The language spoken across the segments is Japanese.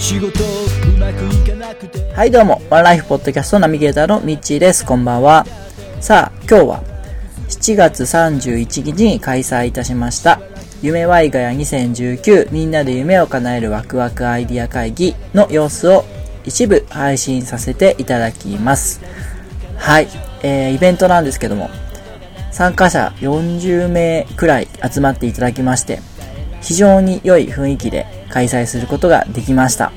仕事うまくいかなくて。はいどうもワンライフポッドキャストナビゲーターのミッチーです。こんばんは。さあ今日は7月31日に開催いたしました夢ワイガヤ2019みんなで夢を叶えるワクワクアイディア会議の様子を一部配信させていただきます。はい、えー、イベントなんですけども参加者40名くらい集まっていただきまして非常に良い雰囲気で開催することができました。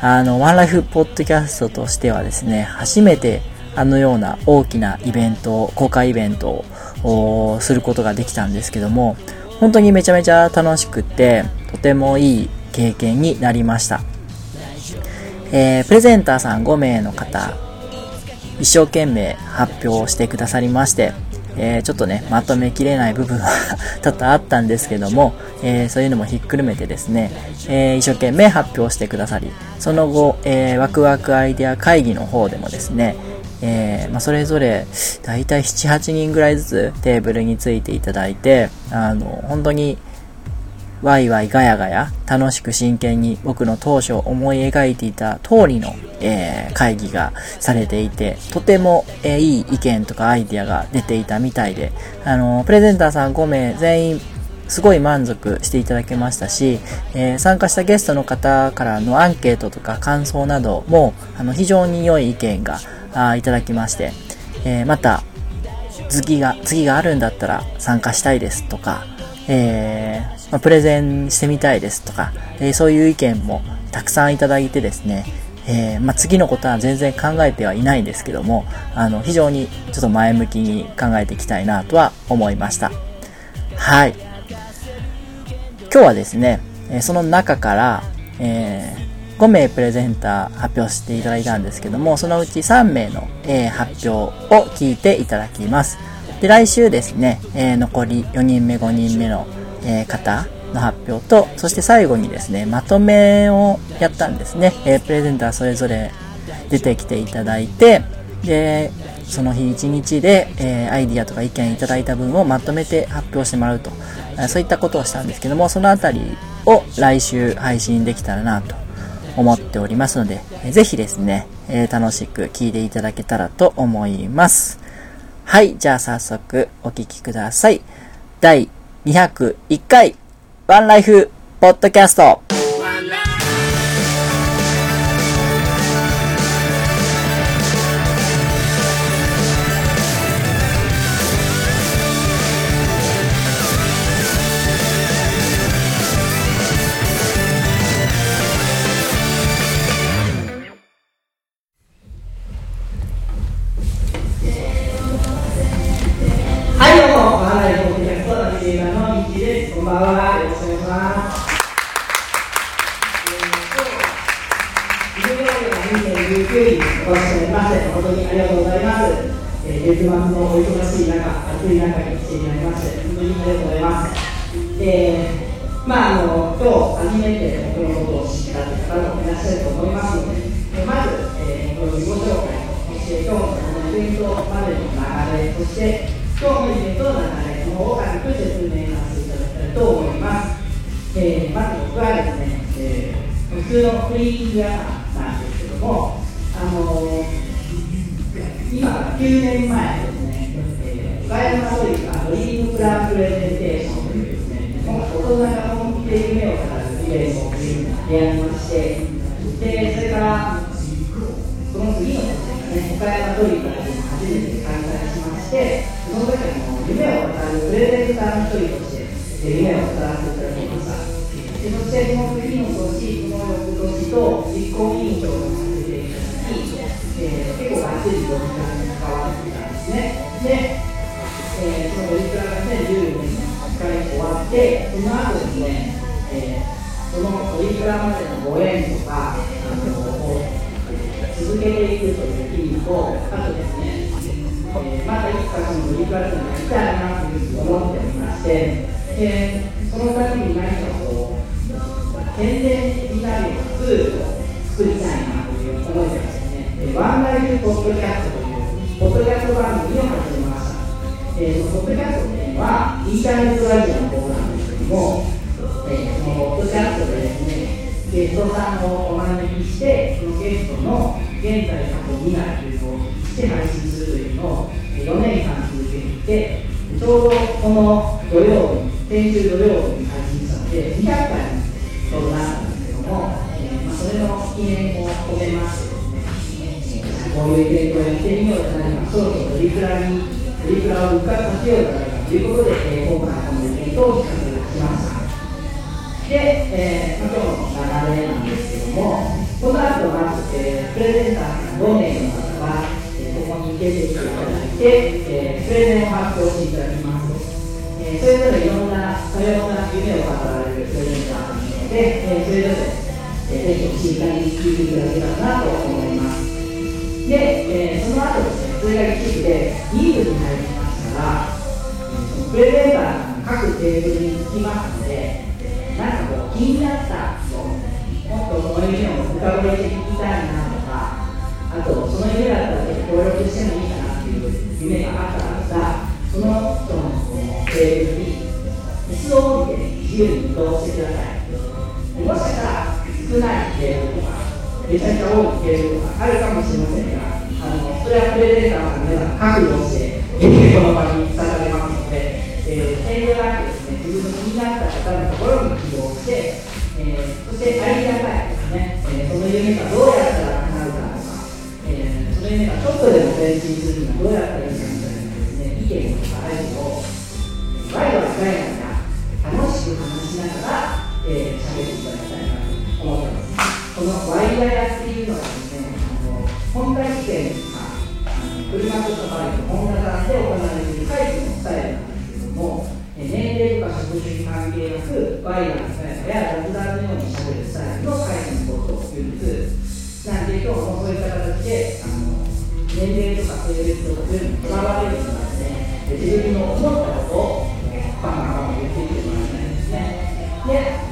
あのワンライフポッドキャストとしてはですね初めてあのような大きなイベント公開イベントをすることができたんですけども本当にめちゃめちゃ楽しくってとてもいい経験になりました、えー、プレゼンターさん5名の方一生懸命発表してくださりましてえー、ちょっとね、まとめきれない部分は 多々あったんですけども、えー、そういうのもひっくるめてですね、えー、一生懸命発表してくださり、その後、えワクワクアイデア会議の方でもですね、えまあ、それぞれ、だいたい7、8人ぐらいずつテーブルについていただいて、あの、本当にワイワイガヤガヤ楽しく真剣に僕の当初思い描いていた通りの、えー、会議がされていて、とても、えー、いい意見とかアイディアが出ていたみたいで、あのプレゼンターさん5名全員すごい満足していただけましたし、えー、参加したゲストの方からのアンケートとか感想などもあの非常に良い意見があいただきまして、えまた次が次があるんだったら参加したいですとか、えーまあ、プレゼンしてみたいですとか、えー、そういう意見もたくさんいただいてですね、えー、まあ、次のことは全然考えてはいないんですけども、あの、非常にちょっと前向きに考えていきたいなとは思いました。はい。今日はですね、えその中から、えー、5名プレゼンター発表していただいたんですけども、そのうち3名の、えー、発表を聞いていただきます。で、来週ですね、え、残り4人目、5人目のえ方の発表と、そして最後にですね、まとめをやったんですね。えプレゼンターそれぞれ出てきていただいて、で、その日一日で、えアイディアとか意見いただいた分をまとめて発表してもらうと、えそういったことをしたんですけども、そのあたりを来週配信できたらなと思っておりますので、えぜひですね、え楽しく聞いていただけたらと思います。はい、じゃあ早速お聴きください。第201回、ワンライフ、ポッドキャスト。普通のフリーイヤーなんですけども、あの今から9年前ですね、えー、岡山ドリカドリームプランプレゼンテーションというですね、大人が本気で夢を語るイベントをやりまして、でそれから、その次の年がね、岡山ドリカで初めて開催しまして、その時はも夢を語るプレゼンターの一人として、夢を語らせていただきます。自の専門的にもそう、この翌年と実行委員長の設定に、えー、結構がっつりに関わってたんですね。で、えー、そのオリクラが2014年に8回終わって、その後ですね、えー、そのオリクラまでのご縁とか、あの続けていくという意味と、あとですね、えー、またいつかそのオリクラでもやりたいなというふうに思っておりまして、えー、そのために何かこう健全になるようなツールを作りたいなという思いでですね、えーワンライフポッドキャストというポッドキャスト番組を始めました。えー、そのポッドキャストっていうのはインターネットラジオの方なんですけども、えー、そのポッドキャストでですね、ゲストさんをお招きして、そのゲストの現在、過去、未来というのをして配信するというのをえー4年間続けていて、ちょうどこの土曜日、先週土曜日に配信したので、200回れの記念を込めましてですね、こういうイベントをやってみようじゃないか、そろそろトリプラに、トリプラを復活させようじゃないかということで、えー今回このイベントを企画しました。で、えー、今日の流れなんですけども、この後まず、えープレゼンターさん5名の方が、えーここに出てきていただいて、えープレゼンを発表していただきます。えーそれぞれいろんな多様な夢を語られるプレゼンターなので、えーそれぞれ、えーぜひ静かに聞いていただけたらなと思います。で、えーその後ですね、それが一部で2部に入りましたら、プレゼンターさんが各テーブルにつきますので、なんかこう気になった人、もっとその夢を深掘りして聞きたいなとか、あとその夢だったら協力してもいいかなっていう夢があったらさ、その人のこのテーブルに椅子を置いて自由に移動してください。もしかしたら少ないテーブルとか、めちゃめちゃ多いテーブルとかあるかもしれませんが、あのそれはプレゼンターさんの皆さん覚悟して、えこの場にされますので、えー、遠慮なくですね、自分の気になった方のところに起動して、えーそしてアイデアタイプですね、えーその夢がどうやったら叶うかとか、えーその夢がちょっとでも前進するにはどうやったらいいかみたいなですね、意見とかアイデアをワイワイガヤこのワイガヤっていうのはですね、あの本体試験とか、車とかバイク、ホンダさんで行われている回避のスタイルなんですけども、え年齢とか職種に関係なく、ワイガヤのスタイルや雑談のように喋るスタイルの回避のことを言うんです。なんで今日もそういった形で、あの年齢とか性別とかそういうのにとらわれるのはですね、自分の思ったことをバンバンバン言っていってもらいたいですね。で、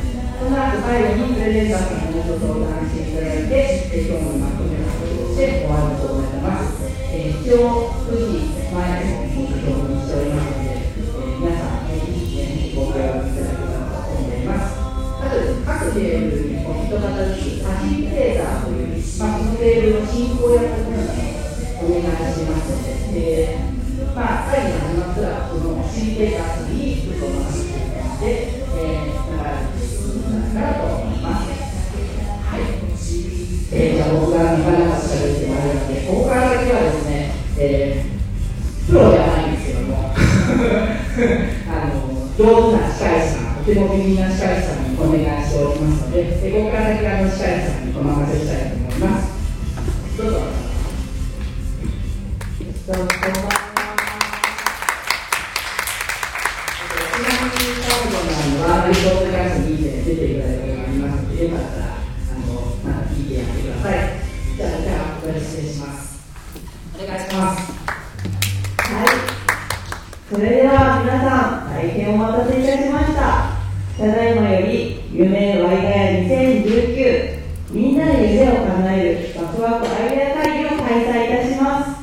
その後最後にプレゼンターさんにご相談していただいて、え今日のまとめのこととして終わりと思います。えー、一応、9時前の目標にしておりますので、えー皆さん、ぜひね、ご協力いただけたらと思います。あと、各テーブルにお一方ずつファシリテーターという、まあ、このテーブルの進行役の方にお願いしますので、えーまあ、会議が始まったら、そのファシリテーターにちょっとお話していただいて、くんじゃないからと思います。はい。えー、じゃあ僕がなかなか喋ってまいりまして、ここから先はですね、プロではないんですけども、上手な司会者、とても美味な歯科医出ていただいたことがありますので、よかったら、あの、また聞いてやってください。じゃあ、じゃあ、これ失礼します。お願いします。はい。それでは皆さん、大変お待たせいたしました。ただいまより、夢ワイガヤ2019、みんなで夢を叶えるワクワクアイデア会議を開催いたします。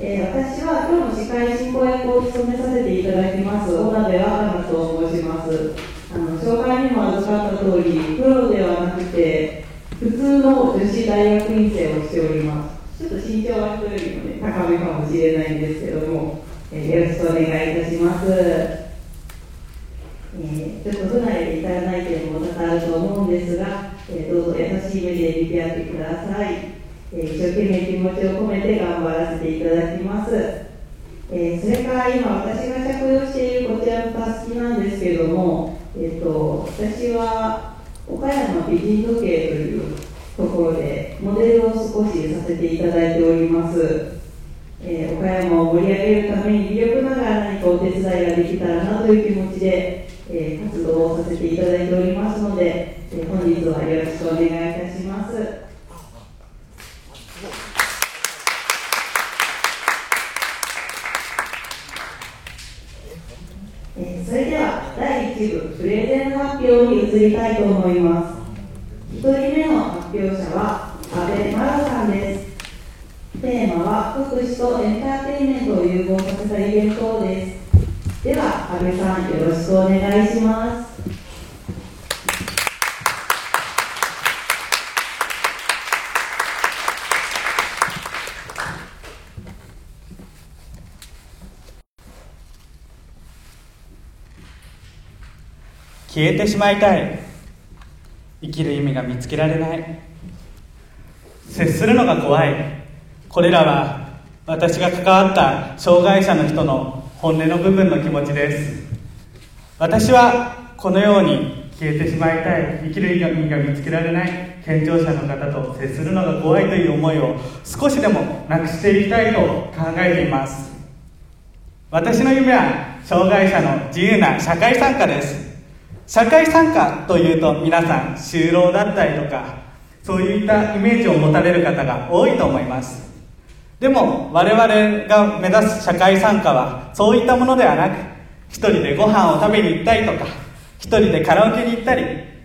えー私は今日の司会進行役を務めさせていただきます、小鍋若菜と申します。あの紹介にも預かった通り、プロではなくて、普通の女子大学院生をしております。ちょっと身長は人よりも、ね、高めかもしれないんですけども、えーよろしくお願いいたします。えーちょっと不慣れで至らない点も多々あると思うんですが、えーどうぞ優しい目で見てやってください。えー一生懸命気持ちを込めて頑張らせていただきます。えーそれから今私が着用しているこちらのタスキなんですけども、えー、と私は岡山美人時計というところでモデルを少しさせていただいております。えー岡山を盛り上げるために微力ながら何かお手伝いができたらなという気持ちで、えー活動をさせていただいておりますので、え本日はよろしくお願いいたします。えーそれでは第1部プレゼン発表に移りたいと思います。1人目の発表者は阿部真央さんです。テーマは福祉とエンターテインメントを融合させたイベントです。では、阿部さん、よろしくお願いします。消えてしまいたい。生きる意味が見つけられない。接するのが怖い。これらは私が関わった障害者の人の本音の部分の気持ちです。私はこのように消えてしまいたい。生きる意味が見つけられない。健常者の方と接するのが怖いという思いを少しでもなくしていきたいと考えています。私の夢は障害者の自由な社会参加です。社会参加というと皆さん就労だったりとかそういったイメージを持たれる方が多いと思います。でも我々が目指す社会参加はそういったものではなく一人でご飯を食べに行ったりとか一人でカラオケに行ったり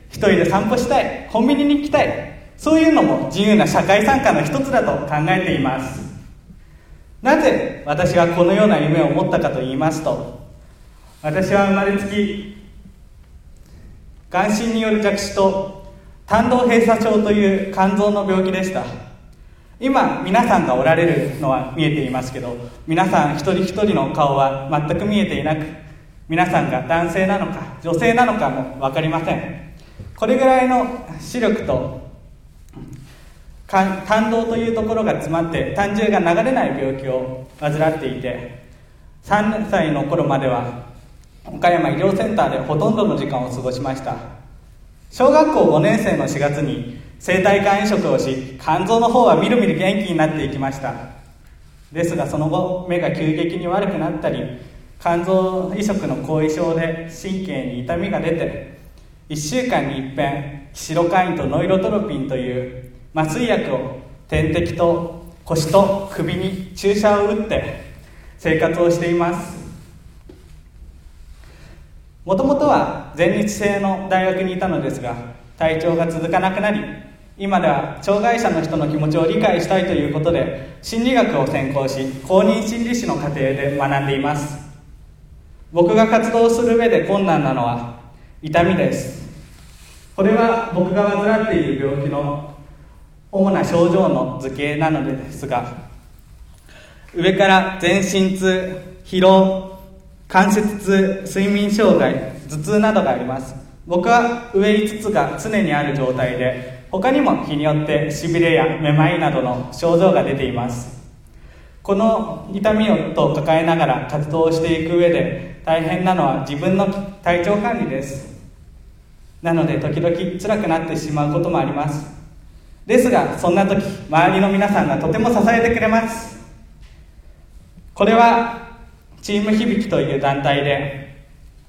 一人で散歩したいコンビニに行きたいそういうのも自由な社会参加の一つだと考えています。なぜ私がこのような夢を持ったかと言いますと私は生まれつき眼心による弱視と胆道閉鎖症という肝臓の病気でした。今皆さんがおられるのは見えていますけど皆さん一人一人の顔は全く見えていなく皆さんが男性なのか女性なのかも分かりません。これぐらいの視力と胆道というところが詰まって胆汁が流れない病気を患っていて3歳の頃までは岡山医療センターでほとんどの時間を過ごしました。小学校5年生の4月に生体肝移植をし肝臓の方はみるみる元気になっていきました。ですがその後目が急激に悪くなったり肝臓移植の後遺症で神経に痛みが出て1週間に一遍キシロカインとノイロトロピンという麻酔薬を点滴と腰と首に注射を打って生活をしています。もともとは全日制の大学にいたのですが体調が続かなくなり今では障害者の人の気持ちを理解したいということで心理学を専攻し公認心理師の課程で学んでいます。僕が活動する上で困難なのは痛みです。これは僕が患っている病気の主な症状の図形なのですが上から全身痛疲労関節痛睡眠障害頭痛などがあります。僕は上5つが常にある状態で他にも日によってしびれやめまいなどの症状が出ています。この痛みをと抱えながら活動していく上で大変なのは自分の体調管理です。なので時々辛くなってしまうこともあります。ですがそんな時周りの皆さんがとても支えてくれます。これはチーム響きという団体で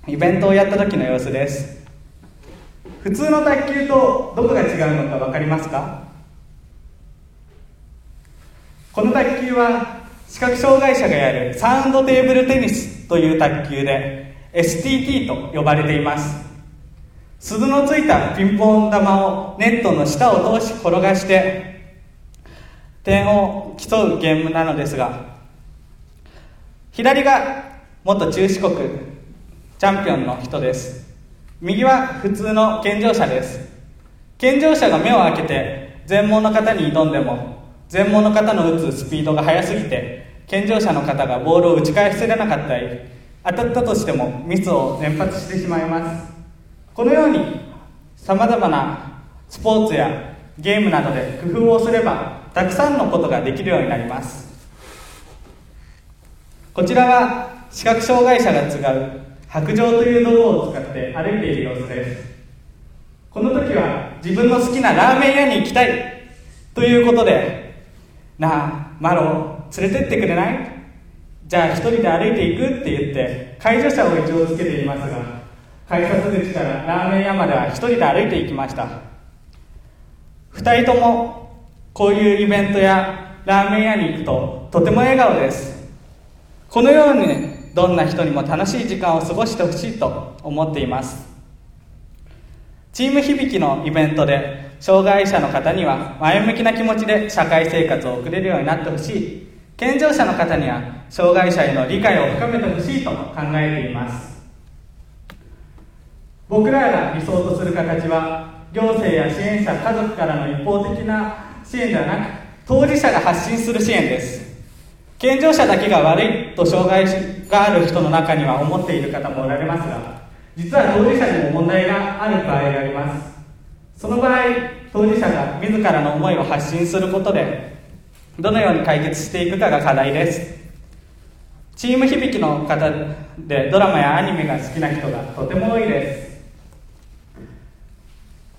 イベントをやった時の様子です。普通の卓球とどこが違うのか分かりますか？この卓球は視覚障害者がやるサウンドテーブルテニスという卓球で STT と呼ばれています。鈴のついたピンポン玉をネットの下を通し転がして点を競うゲームなのですが左が元中四国チャンピオンの人です。右は普通の健常者です。健常者が目を開けて全盲の方に挑んでも全盲の方の打つスピードが速すぎて健常者の方がボールを打ち返せれなかったり当たったとしてもミスを連発してしまいます。このようにさまざまなスポーツやゲームなどで工夫をすればたくさんのことができるようになります。こちらは視覚障害者が使う白状という道具を使って歩いている様子です。この時は自分の好きなラーメン屋に行きたいということでなあマロ連れてってくれない？じゃあ一人で歩いていくって言って介助者を一応つけていますが改札口からラーメン屋までは一人で歩いていきました。2人ともこういうイベントやラーメン屋に行くととても笑顔です。このようにどんな人にも楽しい時間を過ごしてほしいと思っています。チーム響きのイベントで障害者の方には前向きな気持ちで社会生活を送れるようになってほしい。健常者の方には障害者への理解を深めてほしいと考えています。僕らが理想とする形は行政や支援者家族からの一方的な支援ではなく当事者が発信する支援です。健常者だけが悪いと障害がある人の中には思っている方もおられますが実は当事者にも問題がある場合があります。その場合当事者が自らの思いを発信することでどのように解決していくかが課題です。チーム響きの方でドラマやアニメが好きな人がとても多いで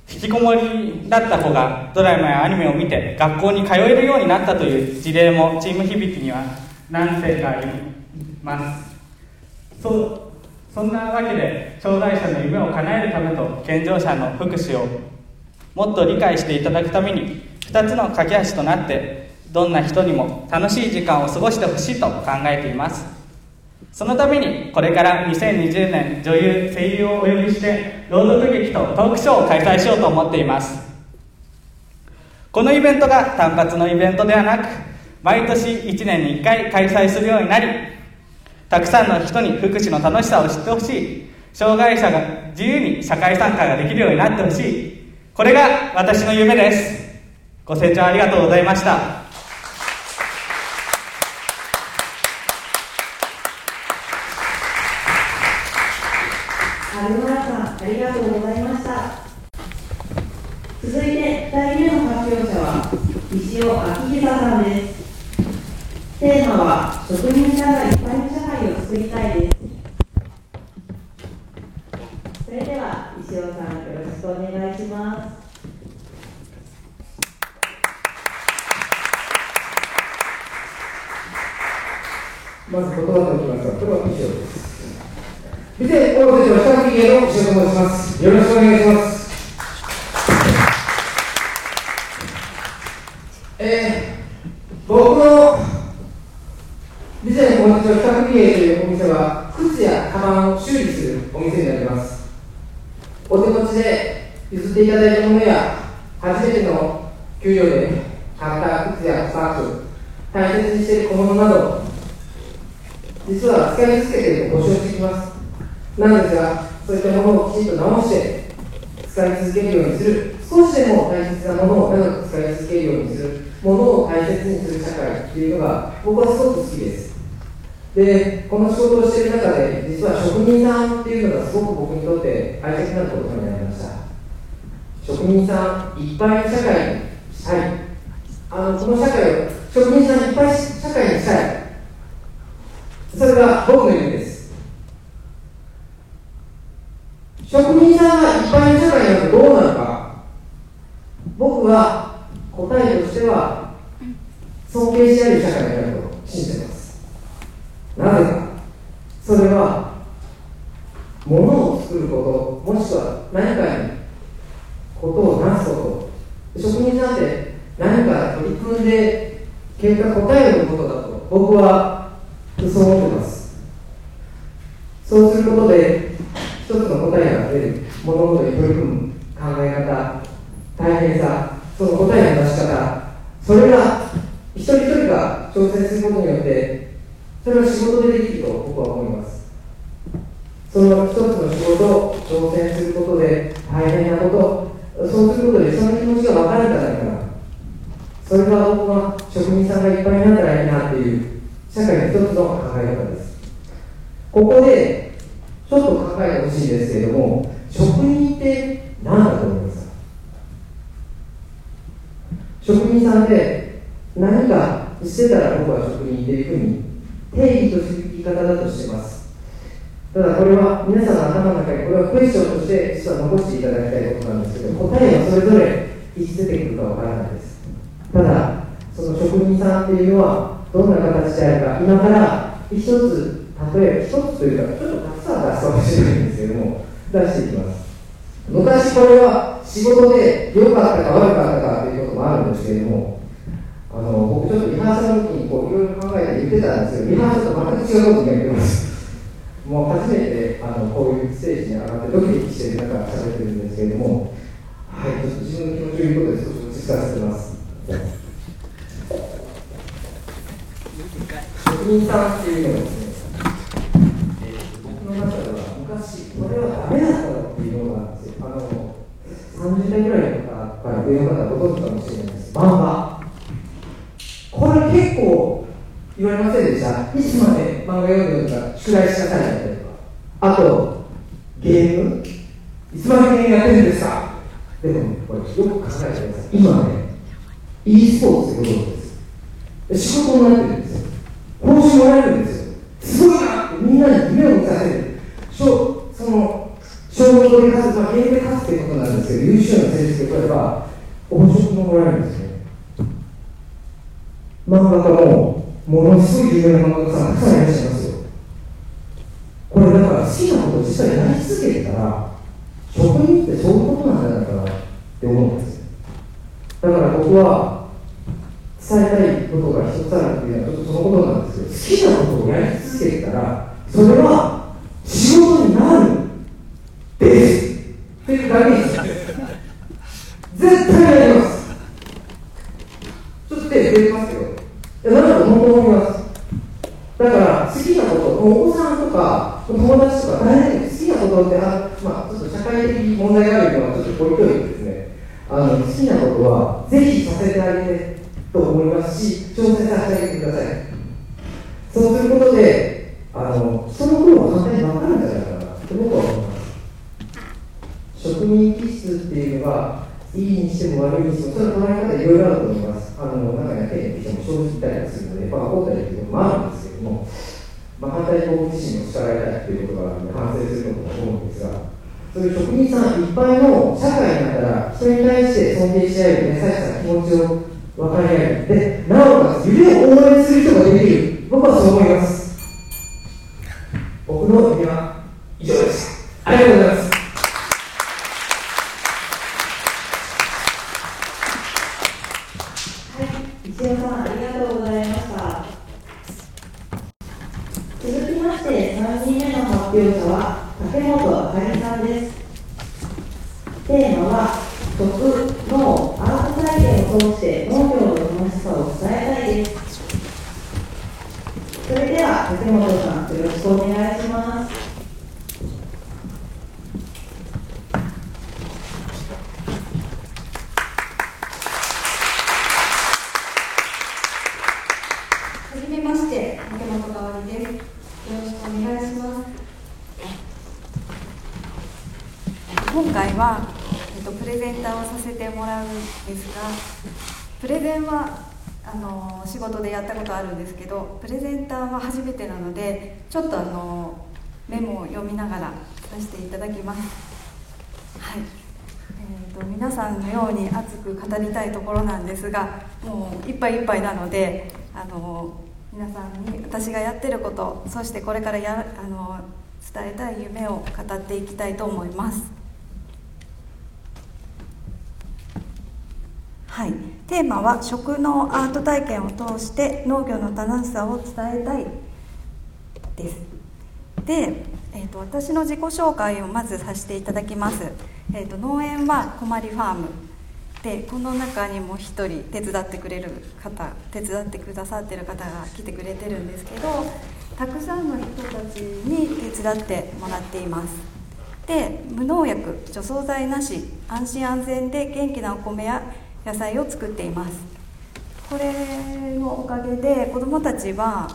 す。引きこもりだった子がドラマやアニメを見て学校に通えるようになったという事例もチーム響きには何世かあります。そうそんなわけで障害者の夢を叶えるためと健常者の福祉をもっと理解していただくために2つの架け橋となってどんな人にも楽しい時間を過ごしてほしいと考えています。そのためにこれから2020年女優声優をお呼びして朗読劇とトークショーを開催しようと思っています。このイベントが単発のイベントではなく毎年1年に1回開催するようになりたくさんの人に福祉の楽しさを知ってほしい。障害者が自由に社会参加ができるようになってほしい。これが私の夢です。ご清聴ありがとうございましたアルマラさん、ありがとうございました。続いて、2人目の発表者は、石尾明久さんです。テーマは、職人さんがいっぱいの社会を作りたいです。それでは、石尾さん、よろしくお願いします。まず言葉ときますが、これは以上です。見て、大手町北木家の石尾と申します。よろしくお願いします。えー、僕の備前大手町北木家というお店は、靴やカバンを修理するお店になります。お手持ちで譲っていただいたものや、初めての給料で買った靴やスタッフ、大切にしている小物など、実は使い続けていると保証してきます。なんですが、そういったものをきちんと直して使い続けるようにする、少しでも大切なものを長く使い続けるようにする、ものを大切にする社会っていうのが僕はすごく好きです。で、この仕事をしている中で、実は職人さんっていうのがすごく僕にとって大切なことになりました。職人さんいっぱいの社会にしたい。あのこの社会を職人さんいっぱい社会にしたい。それが僕の夢です。職人さんがいっぱいの社会になるとどうなるか。僕は答えとしては尊敬し合える社会になると信じてます。なぜか。それは物を作ること、もしくは何かにことをなすこと。職人さんって何か取り組んで結果答えることだと僕はそう思ってますそうすることで一つの答えが出る物事に取り組む考え方大変さその答えの出し方それが一人一人が挑戦することによってそれは仕事でできると僕は思います。その一つの仕事を挑戦することで大変なことそうすることでその気持ちが分かるんじゃないかな。それが僕は職人さんがいっぱいになったらいいなっていう社会の一つの考え方です。ここでちょっと考えてほしいですけれども職人って何だと思いますか？職人さんって何かしてたら僕は職人っていうふうに定義とする言い方だとしてます。ただこれは皆さんの頭の中にこれはクエスチョンとして実は残していただきたいことなんですけど答えはそれぞれいつ出てくるかわからないです。ただその職人さんっていうのはどんな形であるか今から一つ例えば一つというかちょっとたくさん出すかもしれないんですけども出していきます。昔これは仕事で良かったか悪かったかということもあるんですけれどもあの僕ちょっとリハーサルの時にこういろいろ考えて言ってたんですけどリハーサルと全く違うこと言ってます。もう初めてあのこういうステージに上がってドキドキしてる中喋ってるんですけれどもはいちょっと自分の気持ちを言うことで少し落ち着かせてます。職人さんっていうのはですね、えー僕の中では昔これはダメだったろっていうのがあるんですよあの30代ぐらいの方から上の方はご存知かもしれないです。漫画これ結構言われませんでした？いつまで漫画読んでるのか宿題しなさいだったりとか。あとゲーム？いつまでゲームやってるんですか？でもこれよく考えてください。今ね e スポーツってことです。仕事になってるんですよ。報酬もらえるんですよ。すごいなってみんなに夢を見させる。しょその勝負で勝つ、まあ、ゲームで勝つっていうことなんですけど優秀な成績を取れば報酬ももらえるんですよ。漫画家もものすごい有名な漫画家さんたくさんいらっしゃいますよ。これだから好きなことを実際やり続けてたら職人ってそういうことなんじゃないかなって思うんですだから僕は伝えたいことが一つあるっていうのはちょっとそのことなんですけど好きなことをやり続けてたらそれは仕事になるです。っていうだけです。絶対やりますちょっと手触れますよいやなんか本当思います。だから好きなことお子さんとか友達とか誰でも好きなことってあまあちょっと社会的問題があるのはちょっと置いといてですね。あの好きなことはぜひさせてあげてと思いますし挑戦させてあげてください。そうすることであの人の苦労が簡単に分かるんじゃないかな。と僕は思います。職人気質っていうのはいいにしても悪いにしても、それは捉え方いろいろあると思います。あの中には変に人も生じたりするので、まあ、怒ったりということもあるんですけども、まあ、反対に僕自身も叱られたいということがあるので、反省することだと思うんですが、そういう職人さんいっぱいの社会になったら、人に対して尊敬し合える優しさ、気持ちを分かり合える。で、なおかつ夢を応援する人ができる。僕はそう思います。僕の夢は以上です。ありがとうございます。はい、石尾さんありがとうございました。続きまして3人目の発表者は竹本あかりさんです。テーマは食農アート体験を通して農業の楽しさを伝えたいです。それでは竹本さんよろしくお願いします。はじめまして、竹本香織です。よろしくお願いします。今回は、えっと、プレゼンターをさせてもらうんですが、プレゼンはあの仕事でやったことあるんですけど、プレゼンターは初めてなので、ちょっとあのメモを読みながらさせていただきます。はい。えー、と皆さんのように熱く語りたいところなんですがもういっぱいいっぱいなのであの皆さんに私がやってることそしてこれからやあの伝えたい夢を語っていきたいと思います。はい、テーマは食のアート体験を通して農業の楽しさを伝えたいです。で、えー、と私の自己紹介をまずさせていただきます。えー、と農園はこまりファームでこの中にも一人手伝ってくれる方手伝ってくださってる方が来てくれてるんですけどたくさんの人たちに手伝ってもらっていますで無農薬除草剤なし安心安全で元気なお米や野菜を作っています。これのおかげで子どもたちは、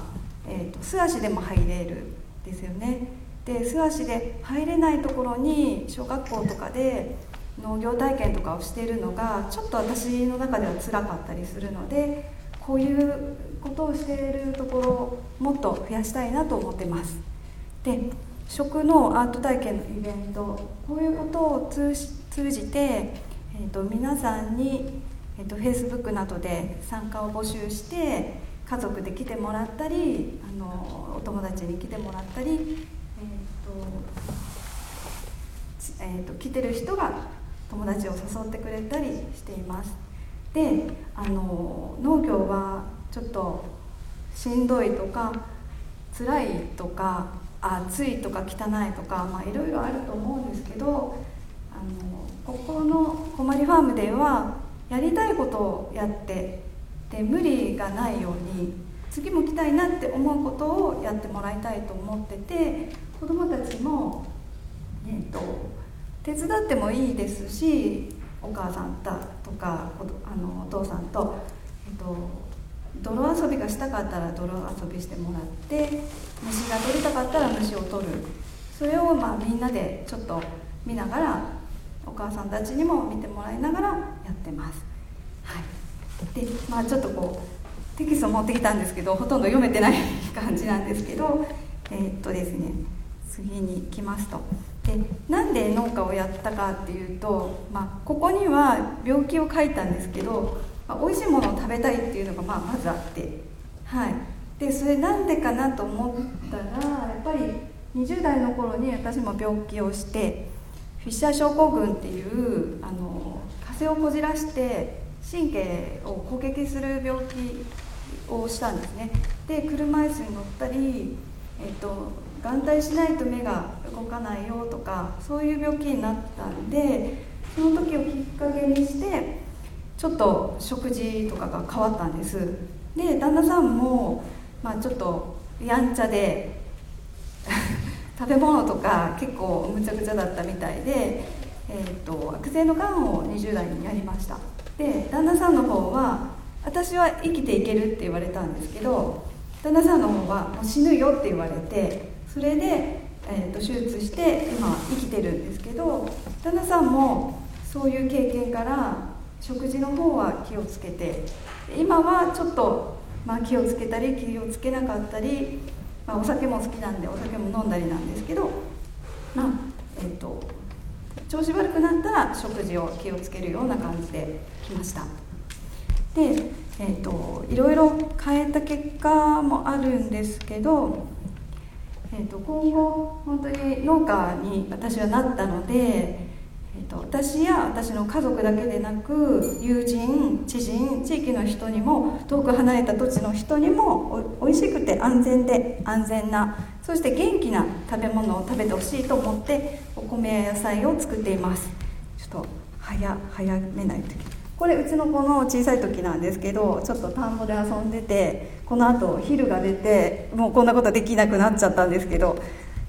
えー、と素足でも入れるですよね。で素足で入れないところに小学校とかで農業体験とかをしているのがちょっと私の中では辛かったりするのでこういうことをしているところをもっと増やしたいなと思ってます。で食のアート体験のイベントこういうことを通じて、えー、と皆さんに、えー、と Facebook などで参加を募集して家族で来てもらったりあのお友達に来てもらったりえー、とえーと、来てる人が友達を誘ってくれたりしています。であの農業はちょっとしんどいとか辛いとか暑いとか汚いとか、まあ、いろいろあると思うんですけどあのここのこまりファームではやりたいことをやってで無理がないように次も来たいなって思うことをやってもらいたいと思ってて子どもたちも、えーと、手伝ってもいいですしお母さんとかあのお父さんと,、えーと、泥遊びがしたかったら泥遊びしてもらって虫が取りたかったら虫を取る。それをまあみんなでちょっと見ながらお母さんたちにも見てもらいながらやってます。はい、でまあちょっとこうテキスト持ってきたんですけどほとんど読めてない感じなんですけどえー、っとですね次に行きますと。でなんで農家をやったかっていうと、まあ、ここには病気を書いたんですけど、まあ、美味しいものを食べたいっていうのがまあまずあって。はい。でそれなんでかなと思ったらやっぱり20代の頃に私も病気をしてフィッシャー症候群っていうあの風をこじらして神経を攻撃する病気をしたんですね。で車椅子に乗ったり、えっと、眼帯しないと目が動かないよとかそういう病気になったんでその時をきっかけにしてちょっと食事とかが変わったんです。で旦那さんも、まあ、ちょっとやんちゃで食べ物とか結構むちゃくちゃだったみたいで、えーと、悪性のがんを20代にやりました。で旦那さんの方は私は生きていけるって言われたんですけど旦那さんの方はもう死ぬよって言われてそれで、えーと、手術して今生きてるんですけど旦那さんもそういう経験から食事の方は気をつけて今はちょっと、まあ、気をつけたり気をつけなかったりまあ、お酒も好きなんでお酒も飲んだりなんですけど、まあえーと、調子悪くなったら食事を気をつけるような感じで来ました。で、えーと、いろいろ変えた結果もあるんですけど、えーと今後本当に農家に私はなったのでと、私や私の家族だけでなく友人知人地域の人にも遠く離れた土地の人にもおいしくて安全で安全なそして元気な食べ物を食べてほしいと思ってお米や野菜を作っています。ちょっと早早めないとこれうちの子の小さい時なんですけどちょっと田んぼで遊んでてこのあと昼が出てもうこんなことできなくなっちゃったんですけど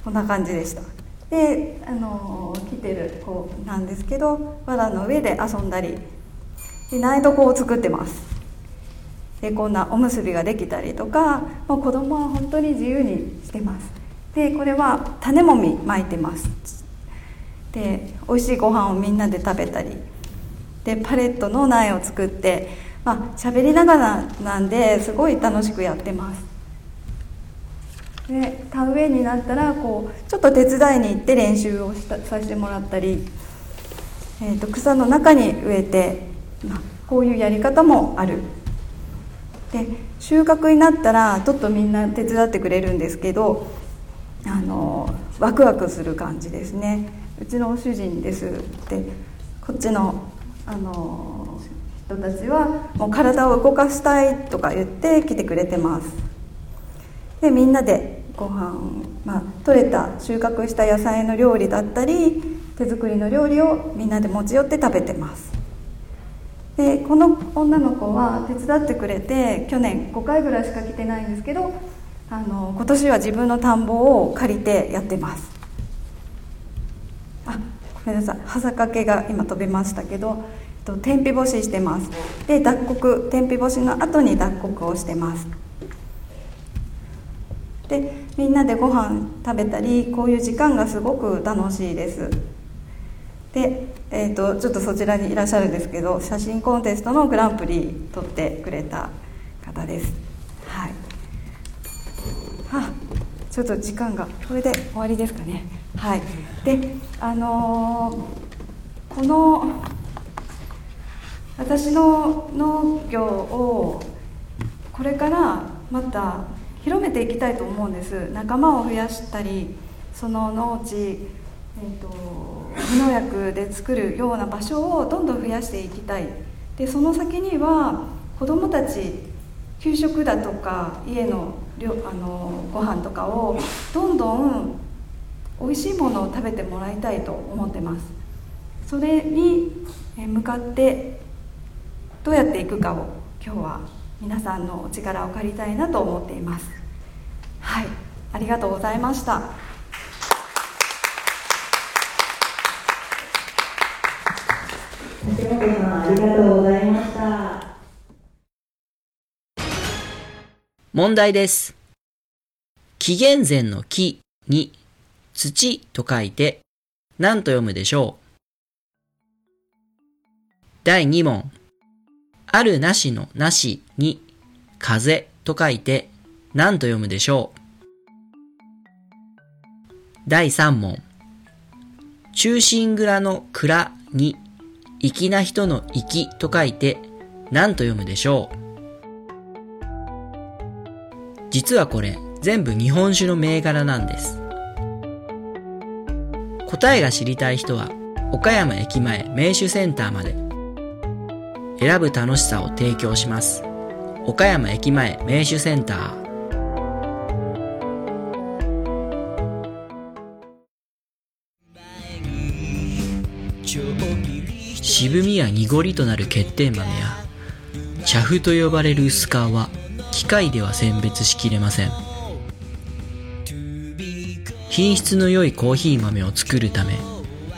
こんな感じでした。であの来てる子なんですけど藁の上で遊んだりで苗床を作ってます。でこんなおむすびができたりとかもう子供は本当に自由にしてます。でこれは種もみ巻いてます。で美味しいご飯をみんなで食べたり。でパレットの苗を作ってまあ喋りながらなんですごい楽しくやってます。で田植えになったらこうちょっと手伝いに行って練習をしたさせてもらったり、えーと、草の中に植えて、まあ、こういうやり方もある。で収穫になったらちょっとみんな手伝ってくれるんですけどあのワクワクする感じですね。うちの主人です。ってこっちのあの人たちはもう体を動かしたいとか言って来てくれてます。でみんなでご飯、まあ、取れた収穫した野菜の料理だったり手作りの料理をみんなで持ち寄って食べてます。でこの女の子は手伝ってくれて去年5回ぐらいしか来てないんですけどあの今年は自分の田んぼを借りてやってます。あごめんなさい。葉かけが今飛びましたけど天日干ししてます。で脱穀天日干しの後に脱穀をしてます。でみんなでご飯食べたりこういう時間がすごく楽しいです。で、えーと、ちょっとそちらにいらっしゃるんですけど写真コンテストのグランプリ取ってくれた方です。はい。あちょっと時間がこれで終わりですかね。はい。であのー、この私の農業をこれからまた広めていきたいと思うんです。仲間を増やしたりその農地、えーと、無農薬で作るような場所をどんどん増やしていきたい。でその先には子どもたち給食だとか家のあのご飯とかをどんどん美味しいものを食べてもらいたいと思ってます。それに向かってどうやっていくかを今日は皆さんのお力を借りたいなと思っています。はい。ありがとうございました。橋本さんありがとうございました。問題です。紀元前の木に土と書いて何と読むでしょう。第2問。あるなしのなしに風と書いて何と読むでしょう第3問。中心蔵の蔵に粋な人の粋と書いて何と読むでしょう実はこれ全部日本酒の銘柄なんです。答えが知りたい人は岡山駅前名酒センターまで選ぶ楽しさを提供します。岡山駅前名酒センター渋みや濁りとなる欠点豆や茶粉と呼ばれる薄皮は機械では選別しきれません品質の良いコーヒー豆を作るため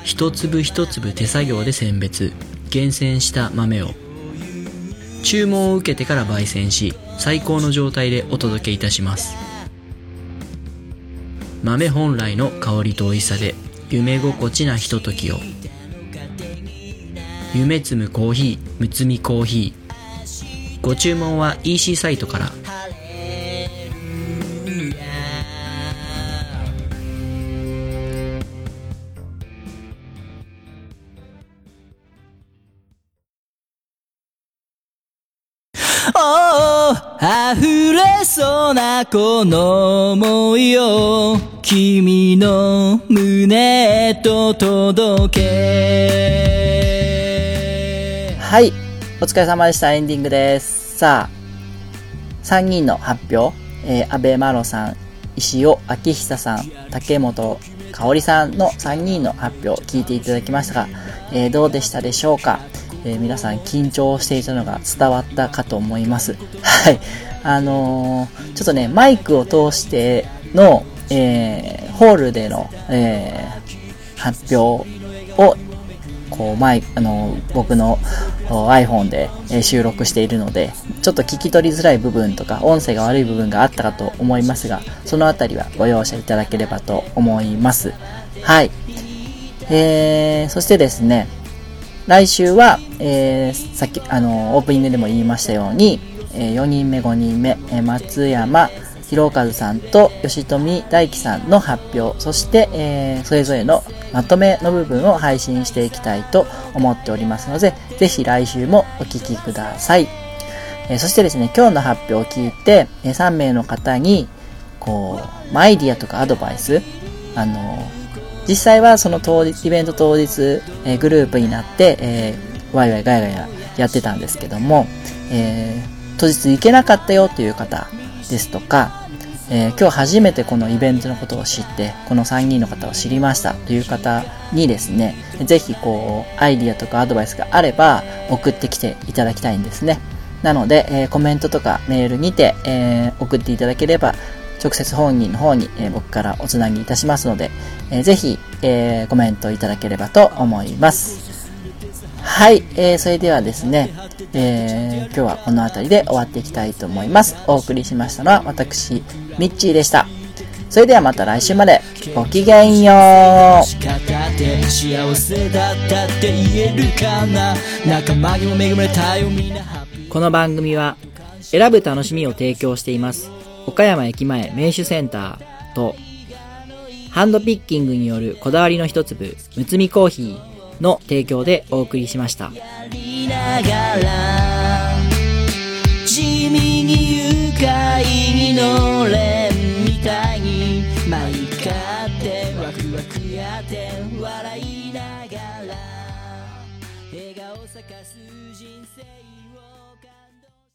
一粒一粒手作業で選別厳選した豆を注文を受けてから焙煎し最高の状態でお届けいたします。豆本来の香りと美味しさで夢心地なひとときを。夢摘むコーヒーむつみコーヒー。ご注文は EC サイトから。この想いを君の胸へと届けはい。お疲れ様でした。エンディングです。さあ、3人の発表。えー、安倍麻呂さん、石尾明久さん、竹本香織さんの3人の発表を聞いていただきましたが、えーどうでしたでしょうか、えー皆さん緊張していたのが伝わったかと思います。はい。あのーちょっとね、マイクを通しての、えーホールでの、えー発表をこう、マイあの、僕の iPhone でえ収録しているので、ちょっと聞き取りづらい部分とか、音声が悪い部分があったかと思いますが、そのあたりはご容赦いただければと思います。はい。えー、そしてですね、来週は、えー、さっき、あの、オープニングでも言いましたように、え4人目、5人目、え松山弘和さんと吉富大樹さんの発表、そして、えーそれぞれのまとめの部分を配信していきたいと思っておりますので、ぜひ来週もお聞きください。えーそしてですね、今日の発表を聞いて、え3名の方に、こう、アイディアとかアドバイス、あの、実際はその当日、イベント当日、えグループになって、えーワイワイガヤガヤやってたんですけども、えー当日行けなかったよという方ですとか、えー今日初めてこのイベントのことを知って、この3人の方を知りましたという方にですね、ぜひこう、アイディアとかアドバイスがあれば送ってきていただきたいんですね。なので、えーコメントとかメールにて、えー送っていただければ、直接本人の方に、えー僕からおつなぎいたしますので、えーぜひ、えーコメントいただければと思います。はい、えー、それではですね、えー、今日はこの辺りで終わっていきたいと思います。お送りしましたのは私、ミッチーでした。それではまた来週まで。ごきげんよう。仕方で幸せだったって言えるかな仲間にも恵まれたよみんなハッピーこの番組は、選ぶ楽しみを提供しています。岡山駅前名手センターと、ハンドピッキングによるこだわりの一粒、むつみコーヒーの提供でお送りしました。地味に愉快に乗れんみたい